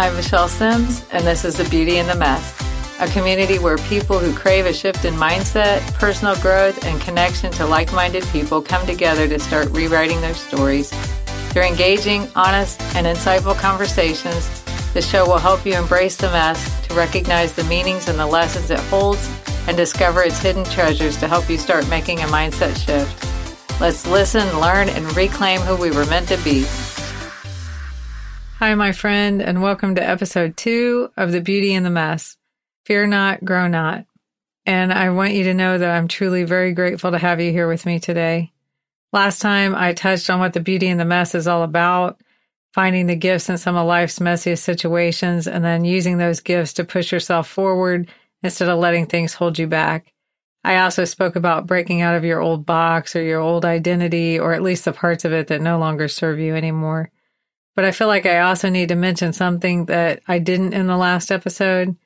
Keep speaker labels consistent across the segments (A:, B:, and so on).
A: I'm Michelle Sims, and this is The Beauty in the Mess, a community where people who crave a shift in mindset, personal growth, and connection to like minded people come together to start rewriting their stories. Through engaging, honest, and insightful conversations, the show will help you embrace the mess, to recognize the meanings and the lessons it holds, and discover its hidden treasures to help you start making a mindset shift. Let's listen, learn, and reclaim who we were meant to be. Hi, my friend, and welcome to episode two of The Beauty in the Mess. Fear not, grow not. And I want you to know that I'm truly very grateful to have you here with me today. Last time I touched on what the beauty in the mess is all about, finding the gifts in some of life's messiest situations, and then using those gifts to push yourself forward instead of letting things hold you back. I also spoke about breaking out of your old box or your old identity, or at least the parts of it that no longer serve you anymore. But I feel like I also need to mention something that I didn't in the last episode.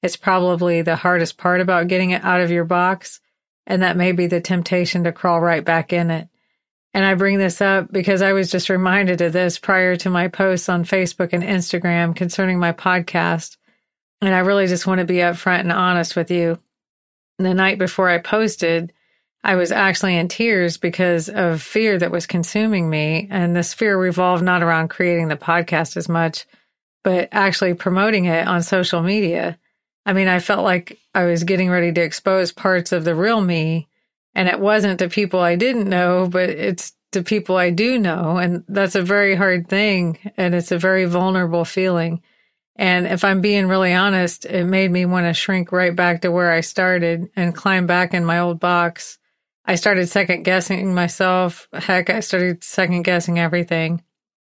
A: It's probably the hardest part about getting it out of your box, and that may be the temptation to crawl right back in it. And I bring this up because I was just reminded of this prior to my posts on Facebook and Instagram concerning my podcast. And I really just want to be upfront and honest with you. The night before I posted, I was actually in tears because of fear that was consuming me. And this fear revolved not around creating the podcast as much, but actually promoting it on social media. I mean, I felt like I was getting ready to expose parts of the real me. And it wasn't to people I didn't know, but it's to people I do know. And that's a very hard thing. And it's a very vulnerable feeling. And if I'm being really honest, it made me want to shrink right back to where I started and climb back in my old box I started second guessing myself. Heck, I started second guessing everything.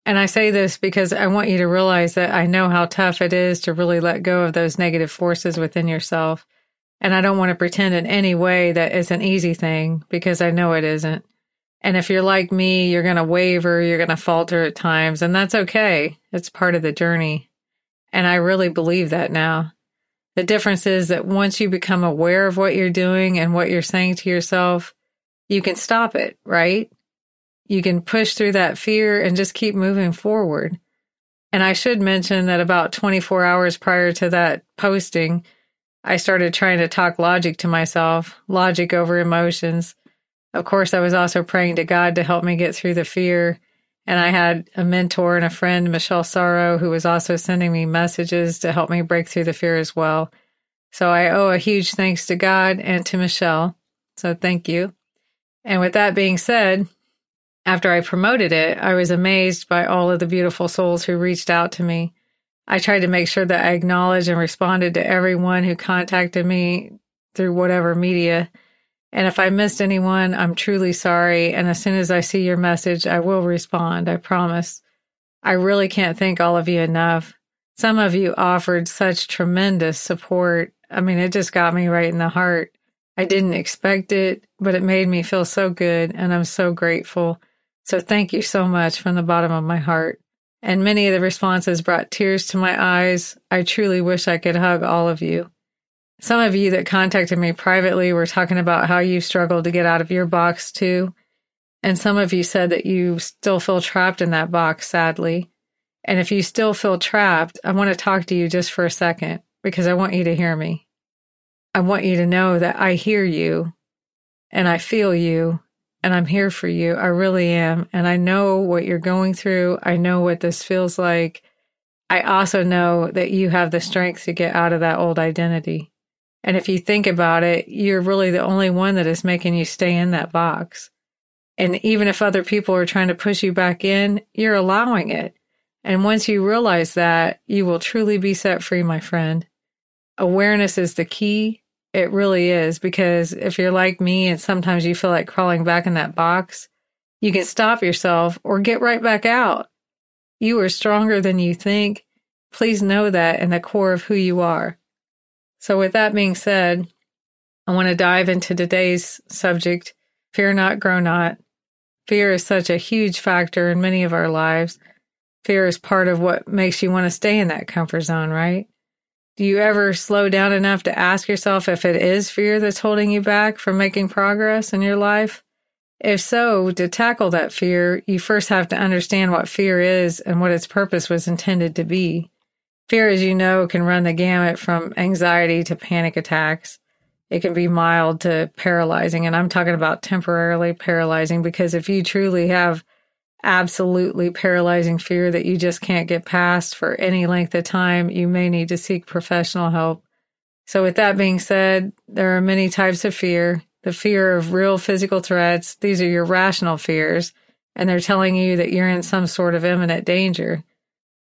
A: And I say this because I want you to realize that I know how tough it is to really let go of those negative forces within yourself. And I don't want to pretend in any way that it's an easy thing because I know it isn't. And if you're like me, you're going to waver, you're going to falter at times, and that's okay. It's part of the journey. And I really believe that now. The difference is that once you become aware of what you're doing and what you're saying to yourself, you can stop it, right? You can push through that fear and just keep moving forward. And I should mention that about 24 hours prior to that posting, I started trying to talk logic to myself, logic over emotions. Of course, I was also praying to God to help me get through the fear. And I had a mentor and a friend, Michelle Sorrow, who was also sending me messages to help me break through the fear as well. So I owe a huge thanks to God and to Michelle. So thank you. And with that being said, after I promoted it, I was amazed by all of the beautiful souls who reached out to me. I tried to make sure that I acknowledged and responded to everyone who contacted me through whatever media. And if I missed anyone, I'm truly sorry. And as soon as I see your message, I will respond. I promise. I really can't thank all of you enough. Some of you offered such tremendous support. I mean, it just got me right in the heart. I didn't expect it, but it made me feel so good, and I'm so grateful. So thank you so much from the bottom of my heart. And many of the responses brought tears to my eyes. I truly wish I could hug all of you. Some of you that contacted me privately were talking about how you struggled to get out of your box too. And some of you said that you still feel trapped in that box, sadly. And if you still feel trapped, I want to talk to you just for a second because I want you to hear me. I want you to know that I hear you and I feel you and I'm here for you. I really am. And I know what you're going through. I know what this feels like. I also know that you have the strength to get out of that old identity. And if you think about it, you're really the only one that is making you stay in that box. And even if other people are trying to push you back in, you're allowing it. And once you realize that, you will truly be set free, my friend. Awareness is the key it really is because if you're like me and sometimes you feel like crawling back in that box, you can stop yourself or get right back out. You are stronger than you think. Please know that in the core of who you are. So, with that being said, I want to dive into today's subject fear not, grow not. Fear is such a huge factor in many of our lives. Fear is part of what makes you want to stay in that comfort zone, right? Do you ever slow down enough to ask yourself if it is fear that's holding you back from making progress in your life? If so, to tackle that fear, you first have to understand what fear is and what its purpose was intended to be. Fear, as you know, can run the gamut from anxiety to panic attacks. It can be mild to paralyzing. And I'm talking about temporarily paralyzing because if you truly have absolutely paralyzing fear that you just can't get past for any length of time, you may need to seek professional help. So, with that being said, there are many types of fear. The fear of real physical threats, these are your rational fears, and they're telling you that you're in some sort of imminent danger.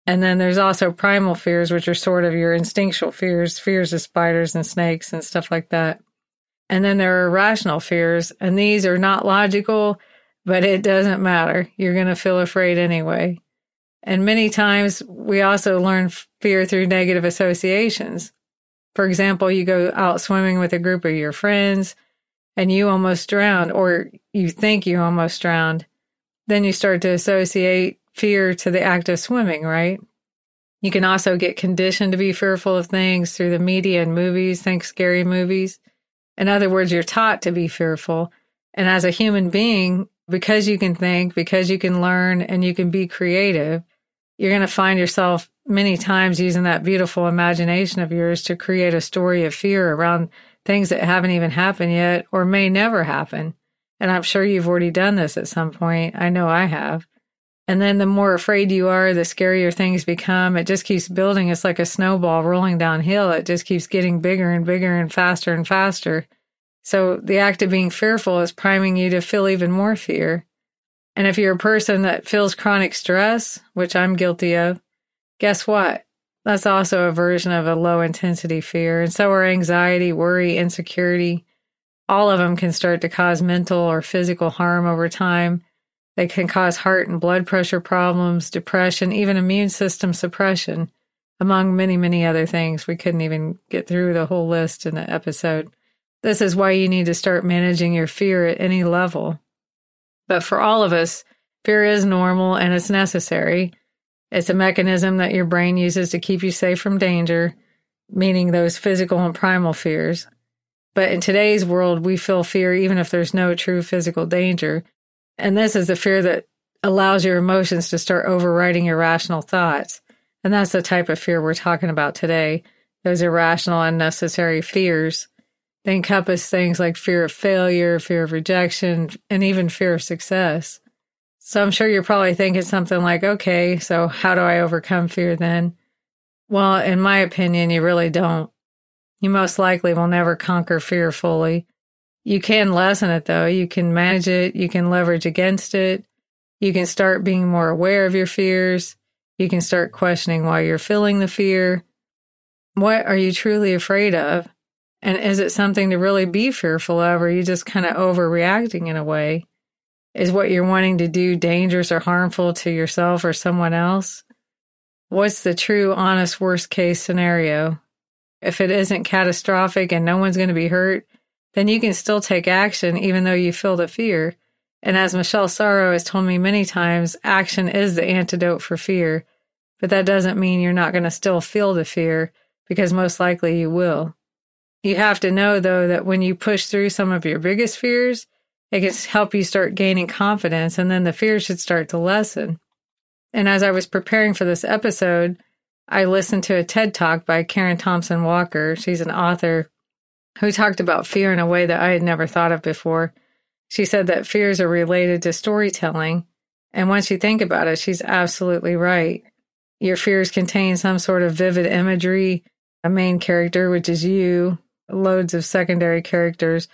A: And then there's also primal fears, which are sort of your instinctual fears, fears of spiders and snakes and stuff like that. And then there are rational fears, and these are not logical, but it doesn't matter. You're going to feel afraid anyway. And many times we also learn fear through negative associations. For example, you go out swimming with a group of your friends and you almost drowned, or you think you almost drowned. Then you start to associate fear to the act of swimming, right? You can also get conditioned to be fearful of things through the media and movies, think scary movies. In other words, you're taught to be fearful. And as a human being, because you can think, because you can learn, and you can be creative, you're going to find yourself many times using that beautiful imagination of yours to create a story of fear around things that haven't even happened yet or may never happen. And I'm sure you've already done this at some point. I know I have. And then the more afraid you are, the scarier things become. It just keeps building. It's like a snowball rolling downhill. It just keeps getting bigger and bigger and faster and faster. So the act of being fearful is priming you to feel even more fear. And if you're a person that feels chronic stress, which I'm guilty of, guess what? That's also a version of a low intensity fear. And so are anxiety, worry, insecurity. All of them can start to cause mental or physical harm over time they can cause heart and blood pressure problems, depression, even immune system suppression, among many, many other things. We couldn't even get through the whole list in the episode. This is why you need to start managing your fear at any level. But for all of us, fear is normal and it's necessary. It's a mechanism that your brain uses to keep you safe from danger, meaning those physical and primal fears. But in today's world, we feel fear even if there's no true physical danger and this is the fear that allows your emotions to start overriding your rational thoughts. And that's the type of fear we're talking about today. Those irrational, unnecessary fears. They encompass things like fear of failure, fear of rejection, and even fear of success. So I'm sure you're probably thinking something like, okay, so how do I overcome fear then? Well, in my opinion, you really don't. You most likely will never conquer fear fully. You can lessen it though. You can manage it. You can leverage against it. You can start being more aware of your fears. You can start questioning why you're feeling the fear. What are you truly afraid of? And is it something to really be fearful of, or are you just kind of overreacting in a way? Is what you're wanting to do dangerous or harmful to yourself or someone else? What's the true, honest, worst case scenario? If it isn't catastrophic and no one's going to be hurt, then you can still take action even though you feel the fear. And as Michelle Sorrow has told me many times, action is the antidote for fear. But that doesn't mean you're not going to still feel the fear, because most likely you will. You have to know, though, that when you push through some of your biggest fears, it can help you start gaining confidence, and then the fear should start to lessen. And as I was preparing for this episode, I listened to a TED talk by Karen Thompson Walker. She's an author who talked about fear in a way that I had never thought of before. She said that fears are related to storytelling. And once you think about it, she's absolutely right. Your fears contain some sort of vivid imagery, a main character, which is you, loads of secondary characters.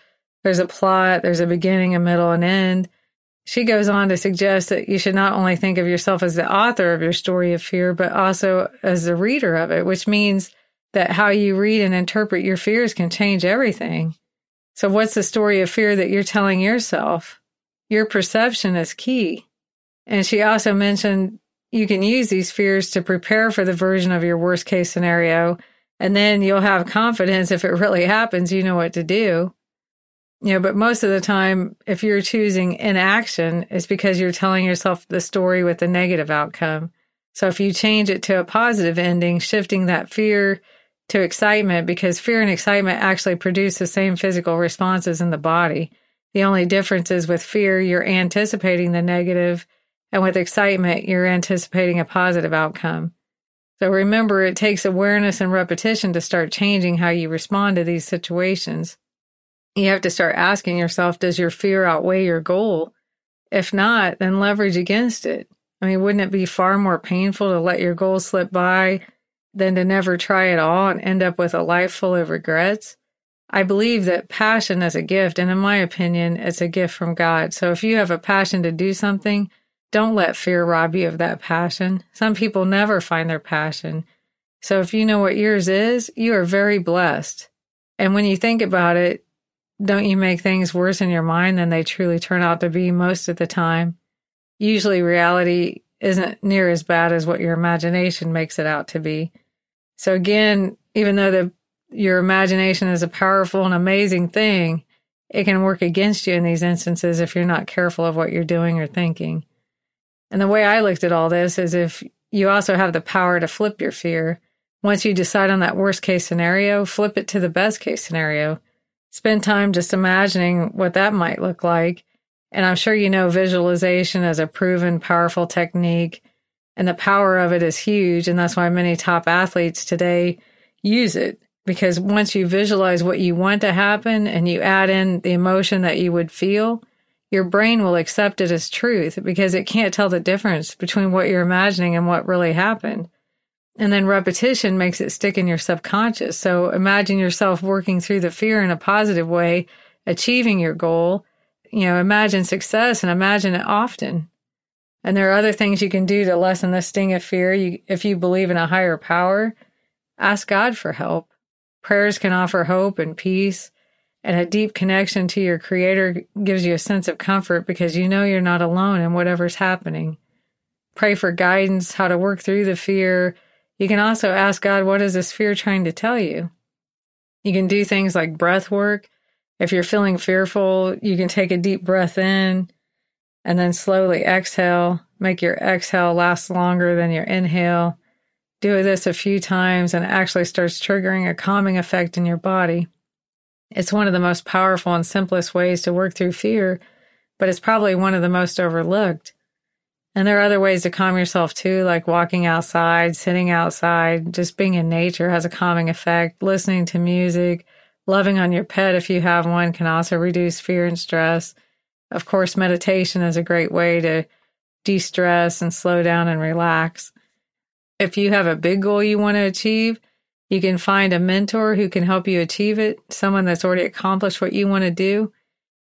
A: There's a plot, there's a beginning, a middle, and end. She goes on to suggest that you should not only think of yourself as the author of your story of fear, but also as the reader of it, which means that how you read and interpret your fears can change everything. So, what's the story of fear that you're telling yourself? Your perception is key. And she also mentioned you can use these fears to prepare for the version of your worst case scenario. And then you'll have confidence if it really happens, you know what to do. You know, but most of the time, if you're choosing inaction, it's because you're telling yourself the story with a negative outcome. So if you change it to a positive ending, shifting that fear to excitement because fear and excitement actually produce the same physical responses in the body. The only difference is with fear, you're anticipating the negative, and with excitement, you're anticipating a positive outcome. So remember, it takes awareness and repetition to start changing how you respond to these situations. You have to start asking yourself, does your fear outweigh your goal? If not, then leverage against it. I mean, wouldn't it be far more painful to let your goal slip by than to never try at all and end up with a life full of regrets? I believe that passion is a gift, and in my opinion, it's a gift from God. So if you have a passion to do something, don't let fear rob you of that passion. Some people never find their passion. So if you know what yours is, you are very blessed. And when you think about it, don't you make things worse in your mind than they truly turn out to be most of the time? Usually reality isn't near as bad as what your imagination makes it out to be. So again, even though the your imagination is a powerful and amazing thing, it can work against you in these instances if you're not careful of what you're doing or thinking. And the way I looked at all this is if you also have the power to flip your fear, once you decide on that worst case scenario, flip it to the best case scenario. Spend time just imagining what that might look like. And I'm sure you know visualization is a proven powerful technique, and the power of it is huge. And that's why many top athletes today use it because once you visualize what you want to happen and you add in the emotion that you would feel, your brain will accept it as truth because it can't tell the difference between what you're imagining and what really happened. And then repetition makes it stick in your subconscious. So imagine yourself working through the fear in a positive way, achieving your goal. You know, imagine success and imagine it often. And there are other things you can do to lessen the sting of fear. You, if you believe in a higher power, ask God for help. Prayers can offer hope and peace, and a deep connection to your Creator gives you a sense of comfort because you know you're not alone in whatever's happening. Pray for guidance, how to work through the fear. You can also ask God, what is this fear trying to tell you? You can do things like breath work. If you're feeling fearful, you can take a deep breath in and then slowly exhale. Make your exhale last longer than your inhale do this a few times and it actually starts triggering a calming effect in your body. It's one of the most powerful and simplest ways to work through fear, but it's probably one of the most overlooked. And there are other ways to calm yourself too, like walking outside, sitting outside, just being in nature has a calming effect. Listening to music, loving on your pet if you have one can also reduce fear and stress. Of course, meditation is a great way to de stress and slow down and relax. If you have a big goal you want to achieve, you can find a mentor who can help you achieve it, someone that's already accomplished what you want to do.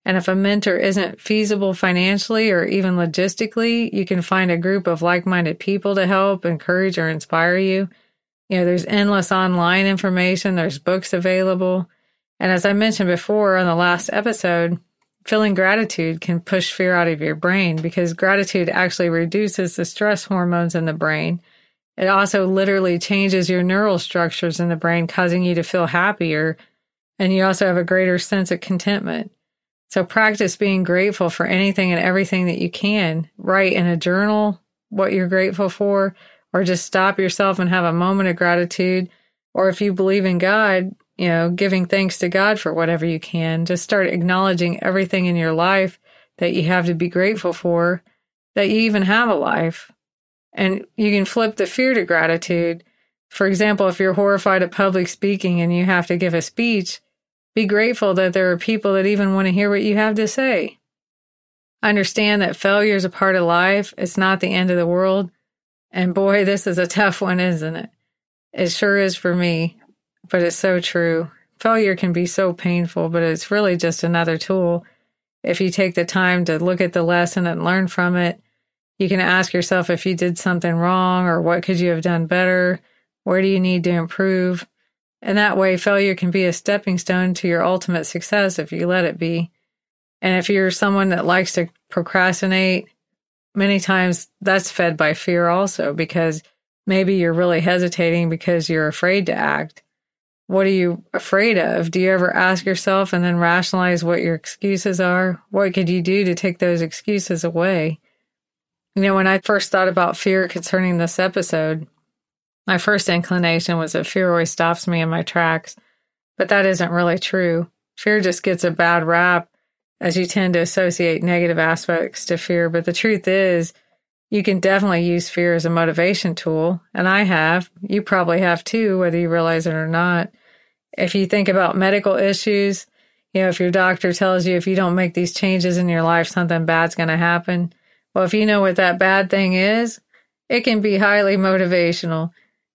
A: And if a mentor isn't feasible financially or even logistically, you can find a group of like minded people to help, encourage, or inspire you. You know, there's endless online information, there's books available. And as I mentioned before on the last episode, feeling gratitude can push fear out of your brain because gratitude actually reduces the stress hormones in the brain it also literally changes your neural structures in the brain, causing you to feel happier. And you also have a greater sense of contentment. So practice being grateful for anything and everything that you can. Write in a journal what you're grateful for, or just stop yourself and have a moment of gratitude. Or if you believe in God, you know, giving thanks to God for whatever you can. Just start acknowledging everything in your life that you have to be grateful for, that you even have a life. And you can flip the fear to gratitude. For example, if you're horrified at public speaking and you have to give a speech, be grateful that there are people that even want to hear what you have to say. Understand that failure is a part of life. It's not the end of the world. And boy, this is a tough one, isn't it? It sure is for me, but it's so true. Failure can be so painful, but it's really just another tool. If you take the time to look at the lesson and learn from it, you can ask yourself if you did something wrong or what could you have done better? Where do you need to improve? And that way, failure can be a stepping stone to your ultimate success if you let it be. And if you're someone that likes to procrastinate, many times that's fed by fear also because maybe you're really hesitating because you're afraid to act. What are you afraid of? Do you ever ask yourself and then rationalize what your excuses are? What could you do to take those excuses away? You know, when I first thought about fear concerning this episode, my first inclination was that fear always stops me in my tracks, but that isn't really true. Fear just gets a bad rap as you tend to associate negative aspects to fear. But the truth is, You can definitely use fear as a motivation tool, and I have. You probably have too, whether you realize it or not. If you think about medical issues, you know, if your doctor tells you if you don't make these changes in your life, something bad's going to happen. Well, if you know what that bad thing is, it can be highly motivational.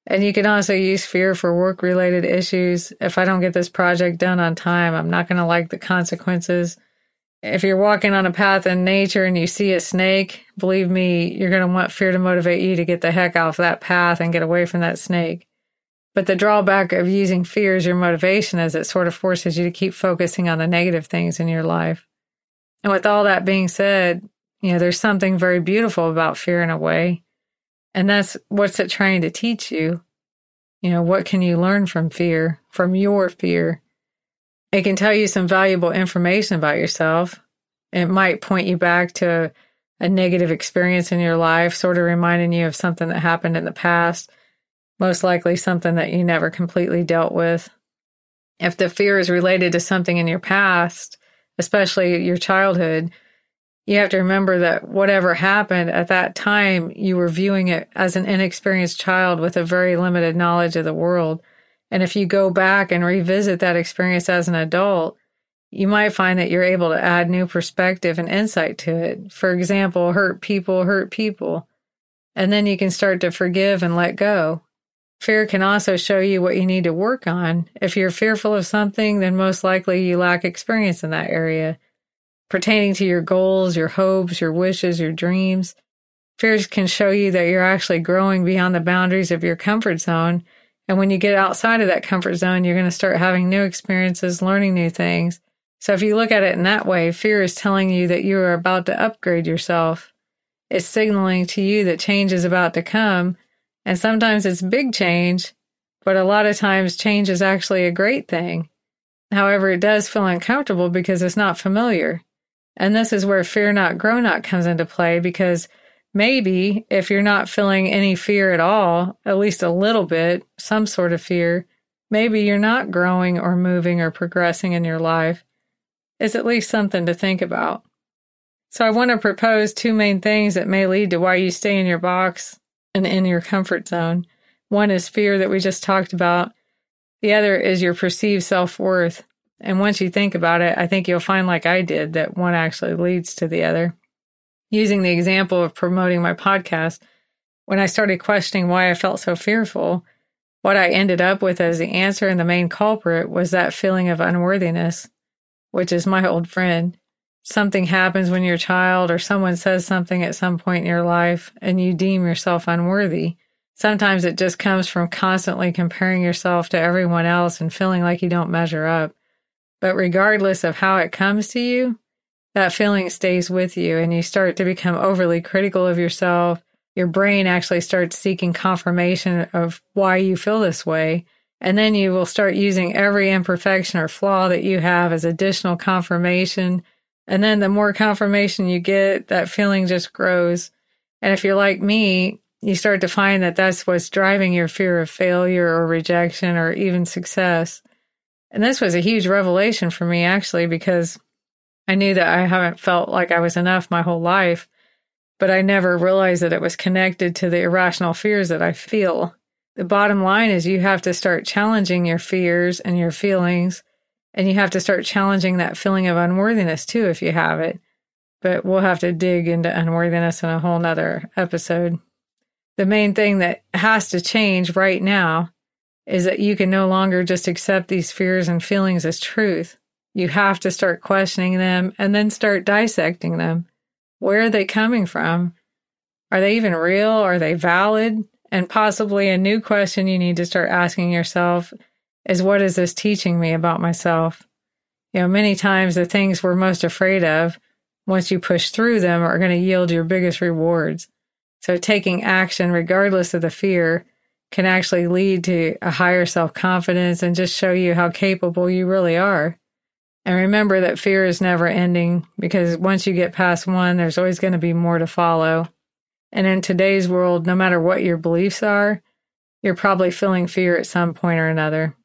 A: And you can also use fear for work related issues. If I don't get this project done on time, I'm not going to like the consequences. If you're walking on a path in nature and you see a snake, believe me, you're going to want fear to motivate you to get the heck off that path and get away from that snake. But the drawback of using fear as your motivation is it sort of forces you to keep focusing on the negative things in your life. And with all that being said, you know, there's something very beautiful about fear in a way. And that's what's it trying to teach you? You know, what can you learn from fear, from your fear? It can tell you some valuable information about yourself. It might point you back to a negative experience in your life, sort of reminding you of something that happened in the past, most likely something that you never completely dealt with. If the fear is related to something in your past, especially your childhood, you have to remember that whatever happened at that time, you were viewing it as an inexperienced child with a very limited knowledge of the world. And if you go back and revisit that experience as an adult, you might find that you're able to add new perspective and insight to it. For example, hurt people hurt people. And then you can start to forgive and let go. Fear can also show you what you need to work on. If you're fearful of something, then most likely you lack experience in that area pertaining to your goals, your hopes, your wishes, your dreams. Fears can show you that you're actually growing beyond the boundaries of your comfort zone. And when you get outside of that comfort zone, you're going to start having new experiences, learning new things. So if you look at it in that way, fear is telling you that you are about to upgrade yourself. It's signaling to you that change is about to come. And sometimes it's big change, but a lot of times change is actually a great thing. However, it does feel uncomfortable because it's not familiar. And this is where fear not, grow not comes into play because maybe if you're not feeling any fear at all, at least a little bit, some sort of fear, maybe you're not growing or moving or progressing in your life. It's at least something to think about. So I want to propose two main things that may lead to why you stay in your box and in your comfort zone. One is fear that we just talked about. The other is your perceived self worth. And once you think about it, I think you'll find, like I did, that one actually leads to the other. Using the example of promoting my podcast, when I started questioning why I felt so fearful, what I ended up with as the answer and the main culprit was that feeling of unworthiness, which is my old friend. Something happens when you're a child, or someone says something at some point in your life, and you deem yourself unworthy. Sometimes it just comes from constantly comparing yourself to everyone else and feeling like you don't measure up. But regardless of how it comes to you, that feeling stays with you and you start to become overly critical of yourself. Your brain actually starts seeking confirmation of why you feel this way. And then you will start using every imperfection or flaw that you have as additional confirmation. And then the more confirmation you get, that feeling just grows. And if you're like me, you start to find that that's what's driving your fear of failure or rejection or even success. And this was a huge revelation for me, actually, because I knew that I haven't felt like I was enough my whole life, but I never realized that it was connected to the irrational fears that I feel. The bottom line is you have to start challenging your fears and your feelings, and you have to start challenging that feeling of unworthiness too, if you have it. But we'll have to dig into unworthiness in a whole nother episode. The main thing that has to change right now is that you can no longer just accept these fears and feelings as truth. You have to start questioning them and then start dissecting them. Where are they coming from? Are they even real? Are they valid? And possibly a new question you need to start asking yourself is what is this teaching me about myself? You know, many times the things we're most afraid of, once you push through them, are going to yield your biggest rewards. So taking action, regardless of the fear, can actually lead to a higher self confidence and just show you how capable you really are. And remember that fear is never ending because once you get past one, there's always going to be more to follow. And in today's world, no matter what your beliefs are, you're probably feeling fear at some point or another.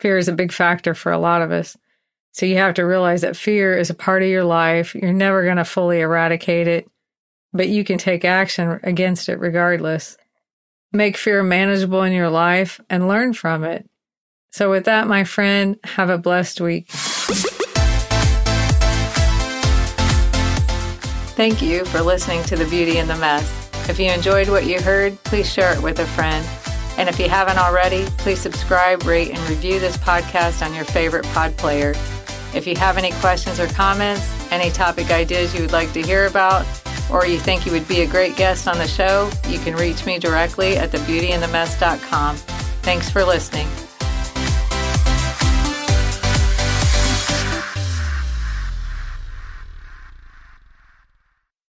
A: Fear is a big factor for a lot of us. So you have to realize that fear is a part of your life. You're never going to fully eradicate it, but you can take action against it regardless. Make fear manageable in your life and learn from it. So, with that, my friend, have a blessed week. Thank you for listening to The Beauty in the Mess. If you enjoyed what you heard, please share it with a friend. And if you haven't already, please subscribe, rate, and review this podcast on your favorite pod player. If you have any questions or comments, any topic ideas you would like to hear about, or you think you would be a great guest on the show, you can reach me directly at thebeautyinthemess.com. Thanks for listening.